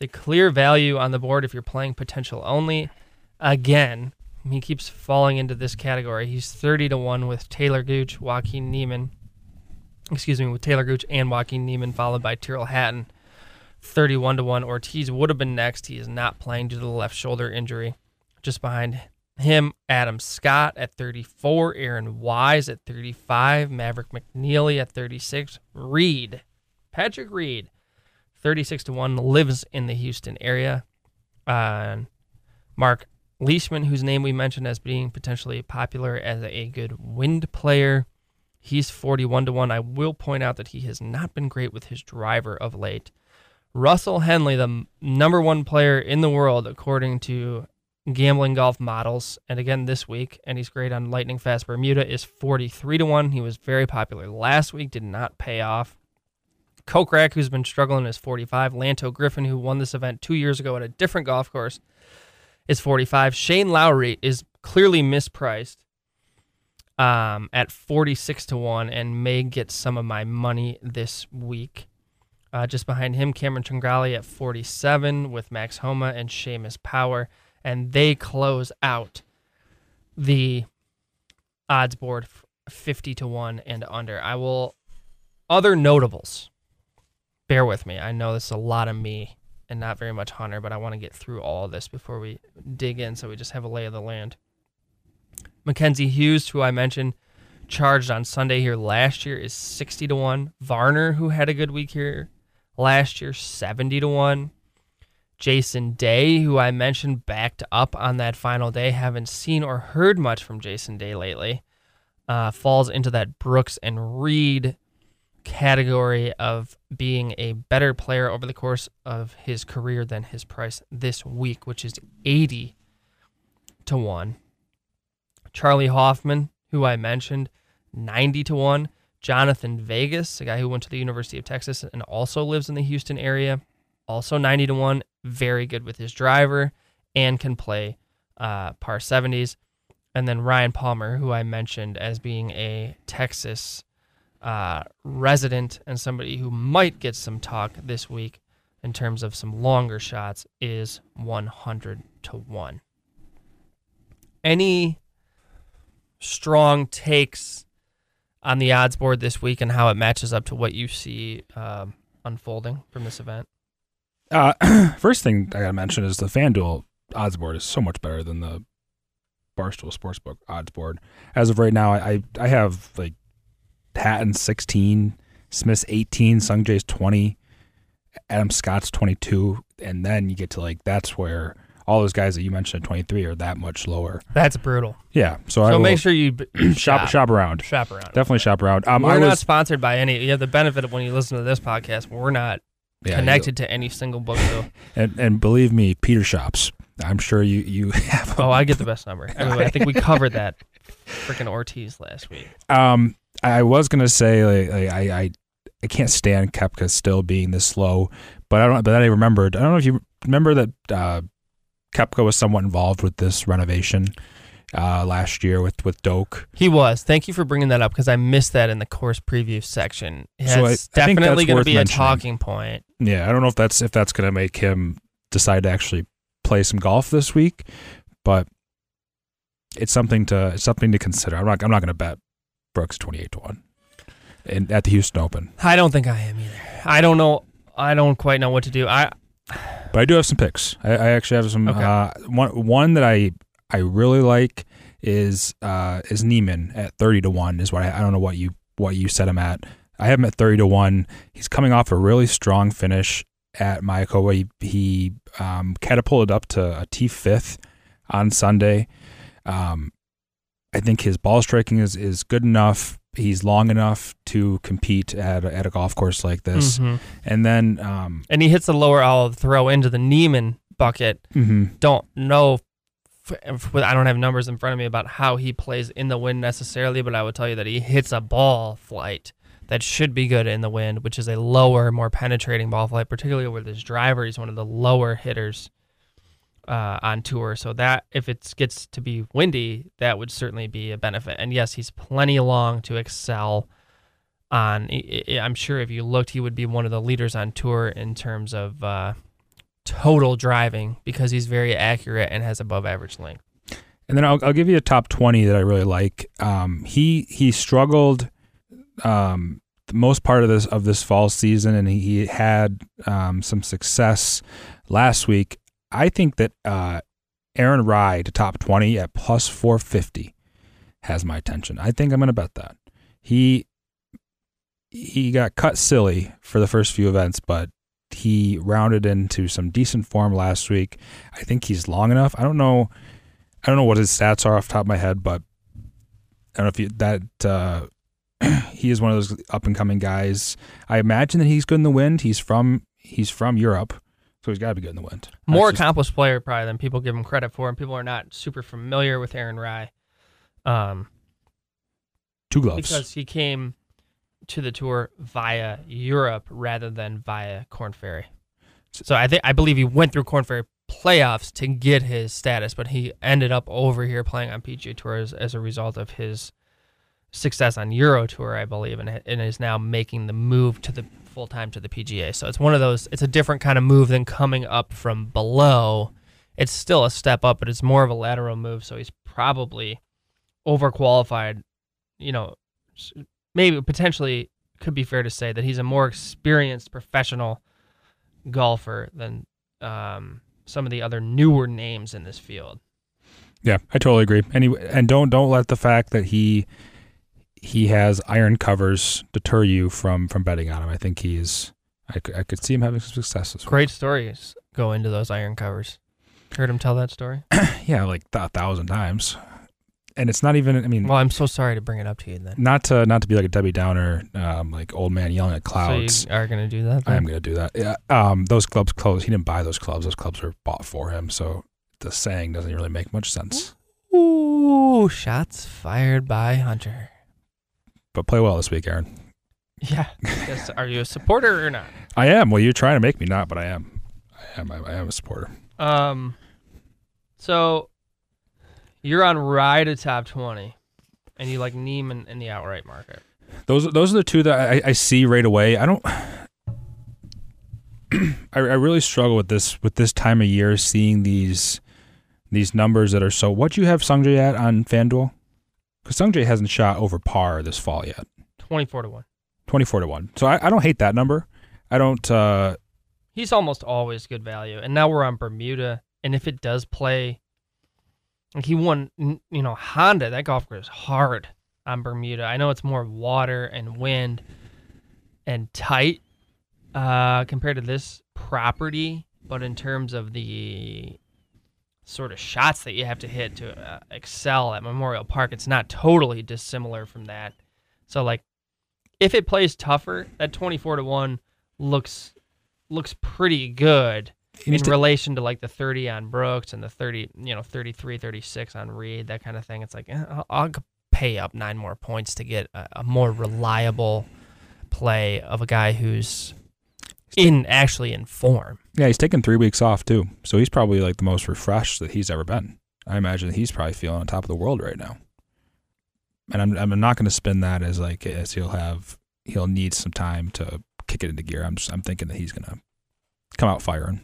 the clear value on the board if you're playing potential only. Again, he keeps falling into this category. He's 30 to 1 with Taylor Gooch, Joaquin Niemann. Excuse me, with Taylor Gooch and Joaquin Niemann, followed by Tyrrell Hatton. 31 to 1. Ortiz would have been next. He is not playing due to the left shoulder injury. Just behind him, Adam Scott at 34, Aaron Wise at 35, Maverick McNealy at 36, Reed, Patrick Reed, 36 to 1, lives in the Houston area. Uh, Mark Leishman, whose name we mentioned as being potentially popular as a good wind player, he's 41 to 1. I will point out that he has not been great with his driver of late. Russell Henley, the number one player in the world according to gambling golf models, and again this week, and he's great on Lightning Fast Bermuda, is 43 to 1. He was very popular last week, did not pay off. Kokrak, who's been struggling, is 45. Lanto Griffin, who won this event two years ago at a different golf course, is 45. Shane Lowry is clearly mispriced um, at 46 to 1 and may get some of my money this week. Uh, just behind him, Cameron Tringale at 47 with Max Homa and Seamus Power. And they close out the odds board 50 to 1 and under. I will. Other notables. Bear with me. I know this is a lot of me and not very much Hunter, but I want to get through all this before we dig in so we just have a lay of the land. Mackenzie Hughes, who I mentioned, charged on Sunday here last year, is 60 to 1. Varner, who had a good week here last year, 70 to 1. Jason Day, who I mentioned backed up on that final day, haven't seen or heard much from Jason Day lately, uh, falls into that Brooks and Reed category of being a better player over the course of his career than his price this week, which is 80 to 1. Charley Hoffman, who I mentioned, 90 to 1. Jhonattan Vegas, a guy who went to the University of Texas and also lives in the Houston area, also 90 to 1. Very good with his driver and can play uh, par 70s. And then Ryan Palmer, who I mentioned as being a Texas uh, resident and somebody who might get some talk this week in terms of some longer shots, is 100 to 1. Any strong takes on the odds board this week and how it matches up to what you see um, unfolding from this event? Uh, first thing I gotta mention is the FanDuel odds board is so much better than the Barstool Sportsbook odds board. As of right now, I I have like Hatton sixteen, Smith's eighteen, Sungjae's twenty, Adam Scott's twenty two, and then you get to like that's where all those guys that you mentioned at twenty three are that much lower. That's brutal. Yeah, so, I So will make sure you b- shop shop around. shop around. Definitely shop around. Um, we're I not sponsored by any. You have the benefit of when you listen to this podcast, we're not yeah, connected to any single bookstore. and and believe me, Peter shops. I'm sure you you have. oh, I get the best number. Anyway, I think we covered that freaking Ortiz last week. Um, I was gonna say like, like, I I I can't stand Koepka still being this slow, but I don't. But then I remembered. I don't know if you remember that uh, Koepka was somewhat involved with this renovation uh, last year with with Doak. He was. Thank you for bringing that up because I missed that in the course preview section. It's So I- definitely going to be a talking point. Yeah, I don't know if that's if that's gonna make him decide to actually play some golf this week, but it's something to it's something to consider. I'm not I'm not gonna bet Brooks twenty eight to one, in, at the Houston Open. I don't think I am either. I don't know. I don't quite know what to do. I But I do have some picks. I, I actually have some. Okay. Uh, one one that I I really like is uh, is Niemann at thirty to one. Is what I, I don't know what you what you set him at. I have him at thirty to one. He's coming off a really strong finish at Mayakoba. He, he um, catapulted up to a T fifth on Sunday. Um, I think his ball striking is is good enough. He's long enough to compete at a, at a golf course like this. Mhm. And then um, and he hits the lower olive throw into the Niemann bucket. mhm. Don't know. I don't have numbers in front of me about how he plays in the wind necessarily, but I would tell you that he hits a ball flight that should be good in the wind, which is a lower, more penetrating ball flight, particularly with his driver. He's one of the lower hitters uh, on tour. So that if it gets to be windy, that would certainly be a benefit. And yes, he's plenty long to excel on. I'm sure if you looked, he would be one of the leaders on tour in terms of uh, total driving because he's very accurate and has above average length. And then I'll, I'll give you a top 20 that I really like. Um, he he struggled um, the most part of this of this fall season, and he, he had um, some success last week. I think that uh, Aaron Rai to top 20 at plus 450 has my attention. I think I'm going to bet that. He he got cut silly for the first few events, but he rounded into some decent form last week. I think he's long enough. I don't know. I don't know what his stats are off top of my head, but I don't know if you, that uh, he is one of those up and coming guys. I imagine that he's good in the wind. He's from he's from Europe, so he's got to be good in the wind. More That's just- accomplished player probably than people give him credit for, and people are not super familiar with Aaron Rai. Um, two gloves. because he came to the tour via Europe rather than via Korn Ferry. So I think I believe he went through Korn Ferry playoffs to get his status, but he ended up over here playing on PGA Tours as a result of his success on Euro Tour, I believe, and, and is now making the move to the full time to the PGA. So it's one of those. It's a different kind of move than coming up from below. It's still a step up, but it's more of a lateral move. So he's probably overqualified. You know, maybe potentially could be fair to say that he's a more experienced professional golfer than um, some of the other newer names in this field. Yeah, I totally agree. And he, and don't don't let the fact that he he has iron covers deter you from from betting on him. I think he's I could, I could see him having some success this week. Great stories go into those iron covers. Heard him tell that story. Yeah, like a thousand times. and it's not even. I mean, Well, I'm so sorry to bring it up to you then. not to not to be like a Debbie Downer, um, like old man yelling at clouds. So you are going to do that? I am going to do that. Yeah. Um, those clubs closed. He didn't buy those clubs. Those clubs were bought for him. So the saying doesn't really make much sense. Ooh, shots fired by Hunter. But play well this week, Aaron. Yeah. Yes. Are you a supporter or not? I am. Well, you're trying to make me not, but I am. I am. I, I am a supporter. Um, so you're on ride to top twenty, and you like Niemann in the outright market. Those those are the two that I, I see right away. I don't. I, I really struggle with this with this time of year, seeing these these numbers that are so. What do you have Sungjae at on FanDuel? Because Sungjae hasn't shot over par this fall yet. Twenty-four to one. Twenty four to one. So I, I don't hate that number. I don't. uh He's almost always good value, and now we're on Bermuda. And if it does play, like he won, you know, Honda. That golf course is hard on Bermuda. I know it's more water and wind and tight uh, compared to this property, but in terms of the sort of shots that you have to hit to uh, excel at Memorial Park, it's not totally dissimilar from that. So like, if it plays tougher, that twenty-four to one looks looks pretty good in to- relation to like the 30 on Brooks and the 30, you know, 33, 36 on Reed, that kind of thing. It's like, eh, I'll, I'll pay up nine more points to get a, a more reliable play of a guy who's in actually in form. yeah, he's taken three weeks off too, so he's probably like the most refreshed that he's ever been. I imagine he's probably feeling on top of the world right now. And I'm I'm not going to spin that as like as he'll have he'll need some time to kick it into gear. I'm just, I'm thinking that he's going to come out firing.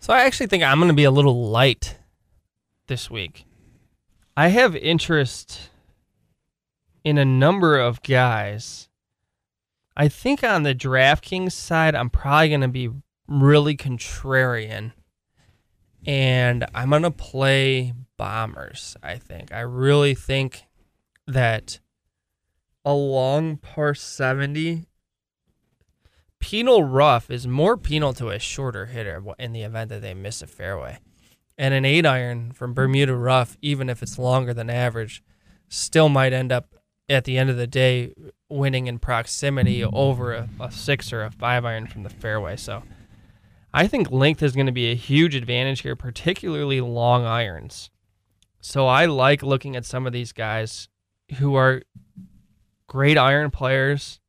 So I actually think I'm going to be a little light this week. I have interest in a number of guys. I think on the DraftKings side, I'm probably going to be really contrarian. And I'm going to play Bombers, I think. I really think that a long par 70 penal rough is more penal to a shorter hitter in the event that they miss a fairway. And an eight iron from Bermuda rough, even if it's longer than average, still might end up at the end of the day winning in proximity over a, a six or a five iron from the fairway. So I think length is going to be a huge advantage here, particularly long irons. So I like looking at some of these guys who are great iron players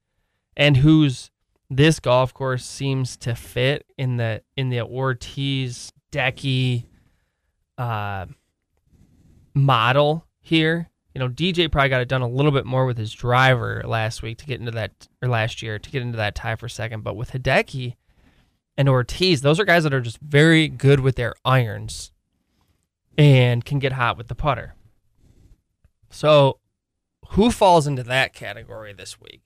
and whose this golf course seems to fit in the in the Ortiz Decky uh, model here. You know, DJ probably got it done a little bit more with his driver last week to get into that or last year to get into that tie for second. But with Hideki and Ortiz, those are guys that are just very good with their irons and can get hot with the putter. So, who falls into that category this week?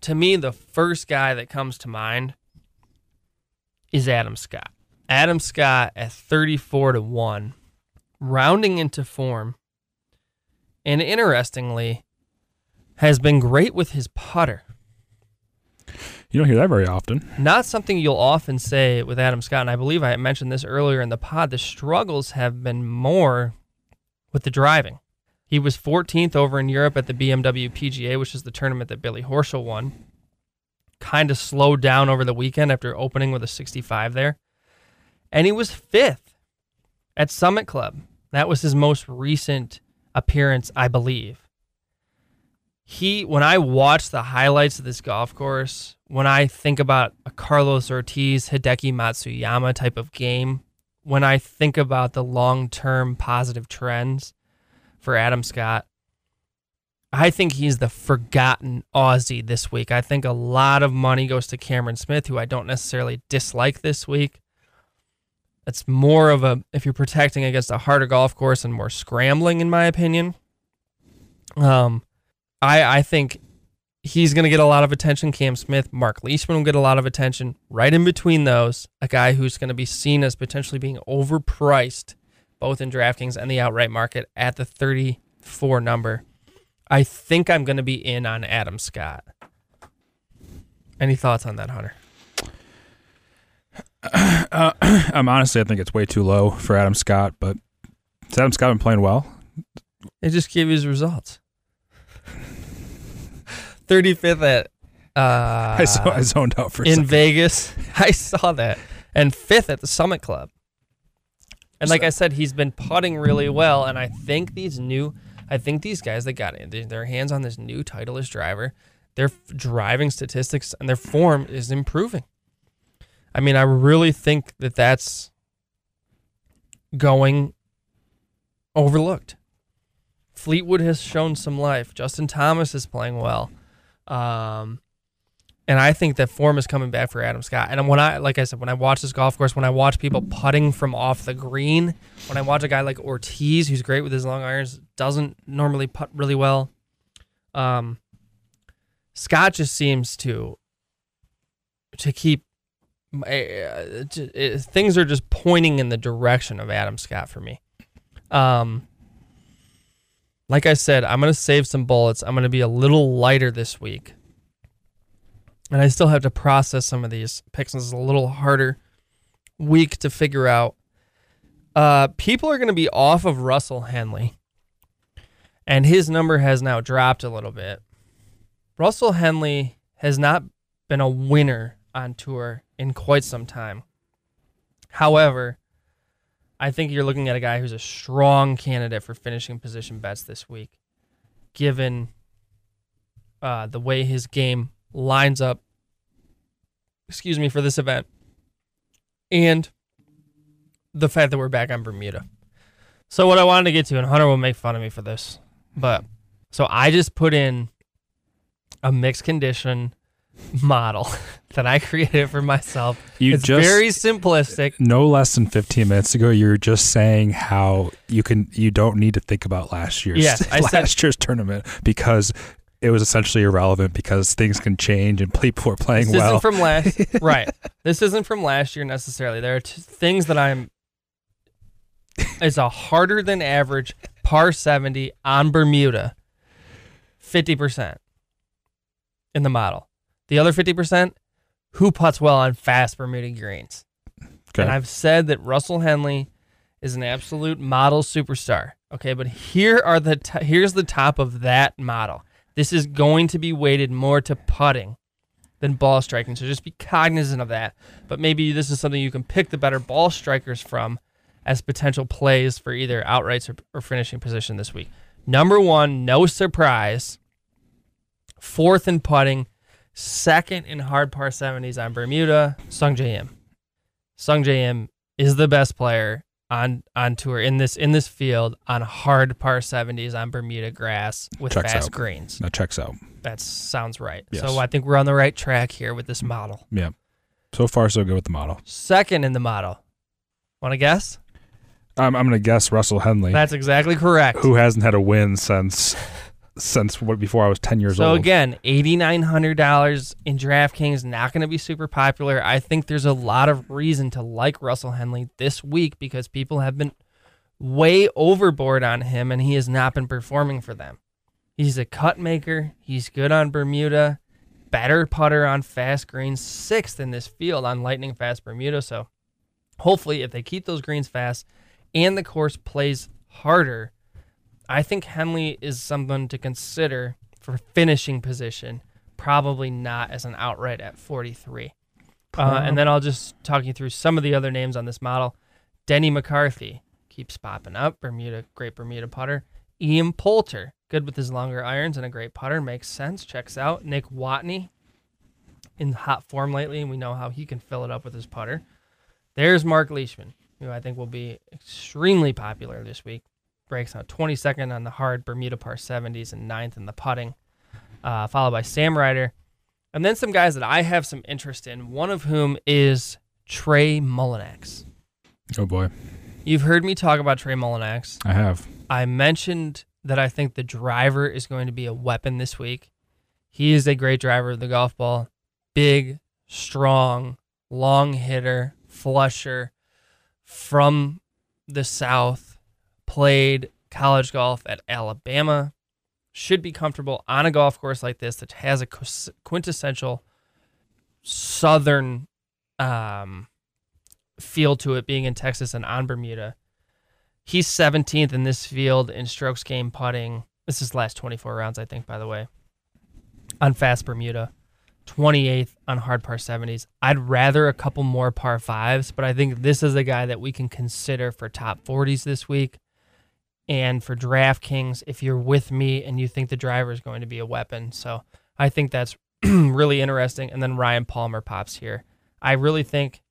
to me, the first guy that comes to mind is Adam Scott. Adam Scott at 34 to 1, rounding into form. And interestingly, has been great with his putter. You don't hear that very often. Not something you'll often say with Adam Scott. And I believe I mentioned this earlier in the pod. The struggles have been more with the driving. He was 14th over in Europe at the BMW PGA, which is the tournament that Billy Horschel won. Kind of slowed down over the weekend after opening with a 65 there. And he was fifth at Summit Club. That was his most recent appearance, I believe. He, when I watch the highlights of this golf course, when I think about a Carlos Ortiz, Hideki Matsuyama type of game, when I think about the long term positive trends, for Adam Scott. I think he's the forgotten Aussie this week. I think a lot of money goes to Cameron Smith, who I don't necessarily dislike this week. It's more of a if you're protecting against a harder golf course and more scrambling, in my opinion. Um, I I think he's going to get a lot of attention. Cam Smith, Mark Leishman will get a lot of attention. Right in between those, a guy who's going to be seen as potentially being overpriced both in DraftKings and the outright market at the 34 number. I think I'm going to be in on Adam Scott. Any thoughts on that, Hunter? Uh, um, honestly, I think it's way too low for Adam Scott, but has Adam Scott been playing well? It just gave you his results. 35th at uh, I, so, I zoned out for in second. Vegas. I saw that. And fifth at the Summit Club. And like I said, he's been putting really well. And I think these new, I think these guys that got in, their hands on this new Titleist driver, their driving statistics and their form is improving. I mean, I really think that that's going overlooked. Fleetwood has shown some life. Justin Thomas is playing well. Um, and I think that form is coming back for Adam Scott. And when I, like I said, when I watch this golf course, when I watch people putting from off the green, when I watch a guy like Ortiz, who's great with his long irons, doesn't normally putt really well. Um, Scott just seems to to keep uh, j- uh, things are just pointing in the direction of Adam Scott for me. Um, like I said, I'm gonna save some bullets. I'm gonna be a little lighter this week and I still have to process some of these picks. This is a little harder week to figure out. Uh, people are going to be off of Russell Henley, and his number has now dropped a little bit. Russell Henley has not been a winner on tour in quite some time. However, I think you're looking at a guy who's a strong candidate for finishing position bets this week, given uh, the way his game lines up, excuse me, for this event, and the fact that we're back on Bermuda. So what I wanted to get to, and Hunter will make fun of me for this, but so I just put in a mixed condition model that I created for myself. You it's just- very simplistic. no less than 15 minutes ago you were just saying how you can you don't need to think about last year's Yes, last said- year's tournament because it was essentially irrelevant because things can change and people are playing This well isn't from last right. This isn't from last year necessarily. There are t- things that I'm. It's a harder than average par seventy on Bermuda. Fifty percent in the model. The other fifty percent, who puts well on fast Bermuda greens. Okay. And I've said that Russell Henley is an absolute model superstar. Okay, but here are the t- here's the top of that model. This is going to be weighted more to putting than ball striking. So just be cognizant of that. But maybe this is something you can pick the better ball strikers from as potential plays for either outrights or, or finishing position this week. Number one, no surprise. Fourth in putting, second in hard par 70s on Bermuda, Sungjae Im. Sung J M is the best player on on tour in this in this field on hard par 70s on Bermuda grass with Checks fast out. greens. that checks out That sounds right. Yes. So I think we're on the right track here with this model. yeah so far so good with the model Second in the model. Want to guess? I'm, I'm gonna guess Russell Henley That's exactly correct. who hasn't had a win since since what before I was 10 years So old So again, eighty nine hundred dollars in DraftKings not going to be super popular. I think there's a lot of reason to like Russell Henley this week because people have been way overboard on him and he has not been performing for them. He's a cut maker. He's good on Bermuda. Better putter on fast greens. Sixth in this field on lightning fast Bermuda. So hopefully, if they keep those greens fast and the course plays harder, I think Henley is someone to consider for finishing position. Probably not as an outright at 43. Uh, and then I'll just talk you through some of the other names on this model. Denny McCarthy keeps popping up. Bermuda, great Bermuda putter. Ian Poulter, good with his longer irons and a great putter. Makes sense. Checks out. Nick Watney in hot form lately, and we know how he can fill it up with his putter. There's Mark Leishman, who I think will be extremely popular this week. Breaks out 22nd on the hard Bermuda par 70s and 9th in the putting, uh, followed by Sam Ryder. And then some guys that I have some interest in, one of whom is Trey Mullinax. oh boy You've heard me talk about Trey Mullinax. I have I mentioned that I think the driver is going to be a weapon this week. He is a great driver of the golf ball. Big, strong, long hitter, flusher from the South. Played college golf at Alabama. Should be comfortable on a golf course like this that has a quintessential Southern um, feel to it, being in Texas and on Bermuda He's 17th in this field in strokes gained putting. This is last 24 rounds, I think, by the way. On fast Bermuda, 28th on hard par 70s. I'd rather a couple more par fives, but I think this is a guy that we can consider for top 40s this week. And for DraftKings, if you're with me and you think the driver is going to be a weapon. So I think that's really interesting. And then Ryan Palmer pops here. I really think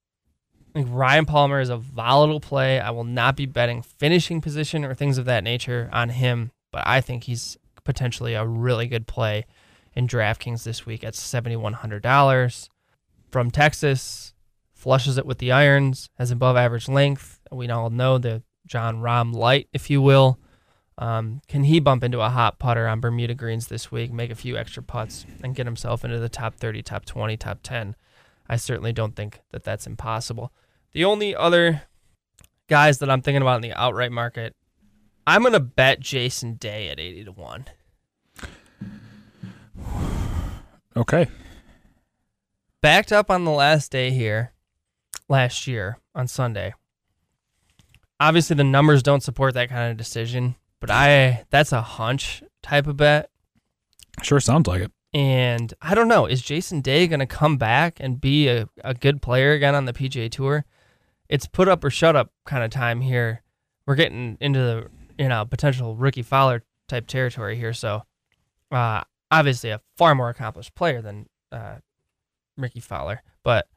Ryan Palmer is a volatile play. I will not be betting finishing position or things of that nature on him, but I think he's potentially a really good play in DraftKings this week at $7,100. From Texas, flushes it with the irons, has above average length. We all know the Jon Rahm light, if you will. Um, can he bump into a hot putter on Bermuda greens this week, make a few extra putts, and get himself into the top 30, top 20, top 10? I certainly don't think that that's impossible. The only other guys that I'm thinking about in the outright market, I'm gonna bet Jason Day at 80 to one. Okay. Backed up on the last day here, last year on Sunday. Obviously, the numbers don't support that kind of decision, but I that's a hunch type of bet. Sure sounds like it. And I don't know, is Jason Day going to come back and be a, a good player again on the PGA Tour? It's put up or shut up kind of time here. We're getting into the you know potential Rickie Fowler type territory here. So uh, obviously a far more accomplished player than uh, Rickie Fowler, but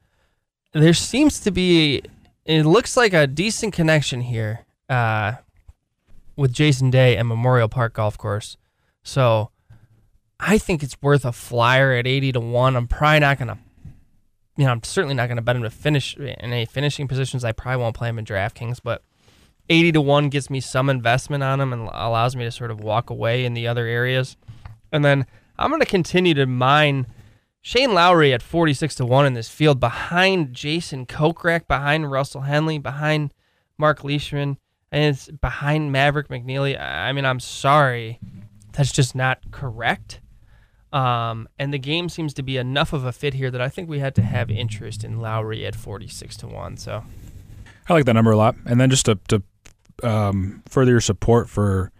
there seems to be it looks like a decent connection here uh, with Jason Day and Memorial Park Golf Course. So I think it's worth a flyer at 80 to 1. I'm probably not going to, you know, I'm certainly not going to bet him to finish in any finishing positions. I probably won't play him in DraftKings, but 80 to 1 gives me some investment on him and allows me to sort of walk away in the other areas. And then I'm going to continue to mine Shane Lowry at 46 to 1 in this field behind Jason Kokrak, behind Russell Henley, behind Mark Leishman, and it's behind Maverick McNealy. I mean, I'm sorry. That's just not correct. Um, and the game seems to be enough of a fit here that I think we had to have interest in Lowry at 46 to 1. So I like that number a lot. And then just to, to um, further your support for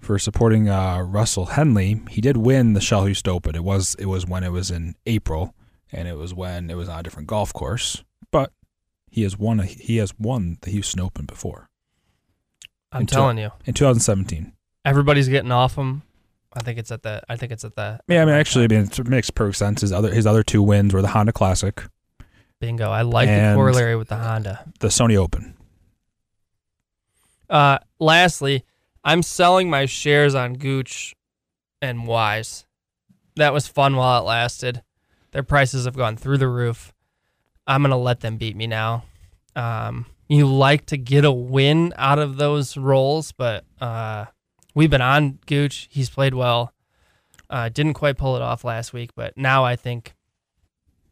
for supporting uh, Russell Henley, he did win the Shell Houston Open. It was it was when it was in April, and it was when it was on a different golf course. But he has won a, he has won the Houston Open before. I'm telling you, in 2017, everybody's getting off him. I think it's at the. I think it's at the. Yeah, I mean, actually, I mean, it makes perfect sense. His other his other two wins were the Honda Classic, Bingo. I like the corollary with the Honda. the Sony Open. Uh, lastly, I'm selling my shares on Gooch and Wise. That was fun while it lasted. Their prices have gone through the roof. I'm gonna let them beat me now. Um, you like to get a win out of those roles, but uh, we've been on Gooch. He's played well. Uh, didn't quite pull it off last week, but now I think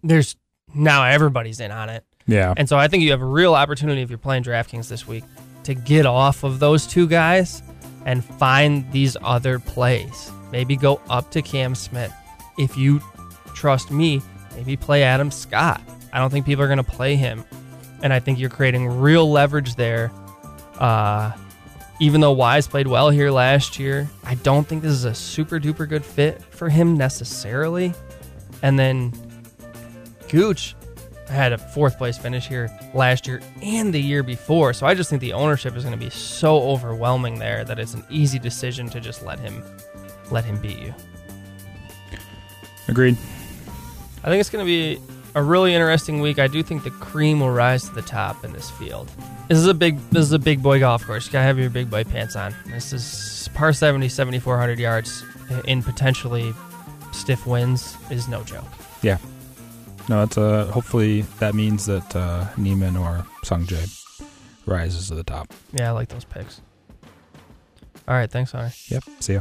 there's now everybody's in on it. Yeah, And so I think you have a real opportunity if you're playing DraftKings this week to get off of those two guys and find these other plays. Maybe go up to Cam Smith. If you trust me, maybe play Adam Scott. I don't think people are going to play him. And I think you're creating real leverage there. Uh, even though Wise played well here last year, I don't think this is a super duper good fit for him necessarily. And then Gooch had a fourth place finish here last year and the year before. So I just think the ownership is going to be so overwhelming there that it's an easy decision to just let him let him beat you. agreed. I think it's going to be a really interesting week. I do think the cream will rise to the top in this field. This is a big this is a big boy golf course. You got to have your big boy pants on. This is par 70 7400 yards in potentially stiff winds is no joke. Yeah. No, it's uh hopefully that means that uh Niemann or Sungjae rises to the top. Yeah, I like those picks. All right, thanks, Hunter. Yep. See ya.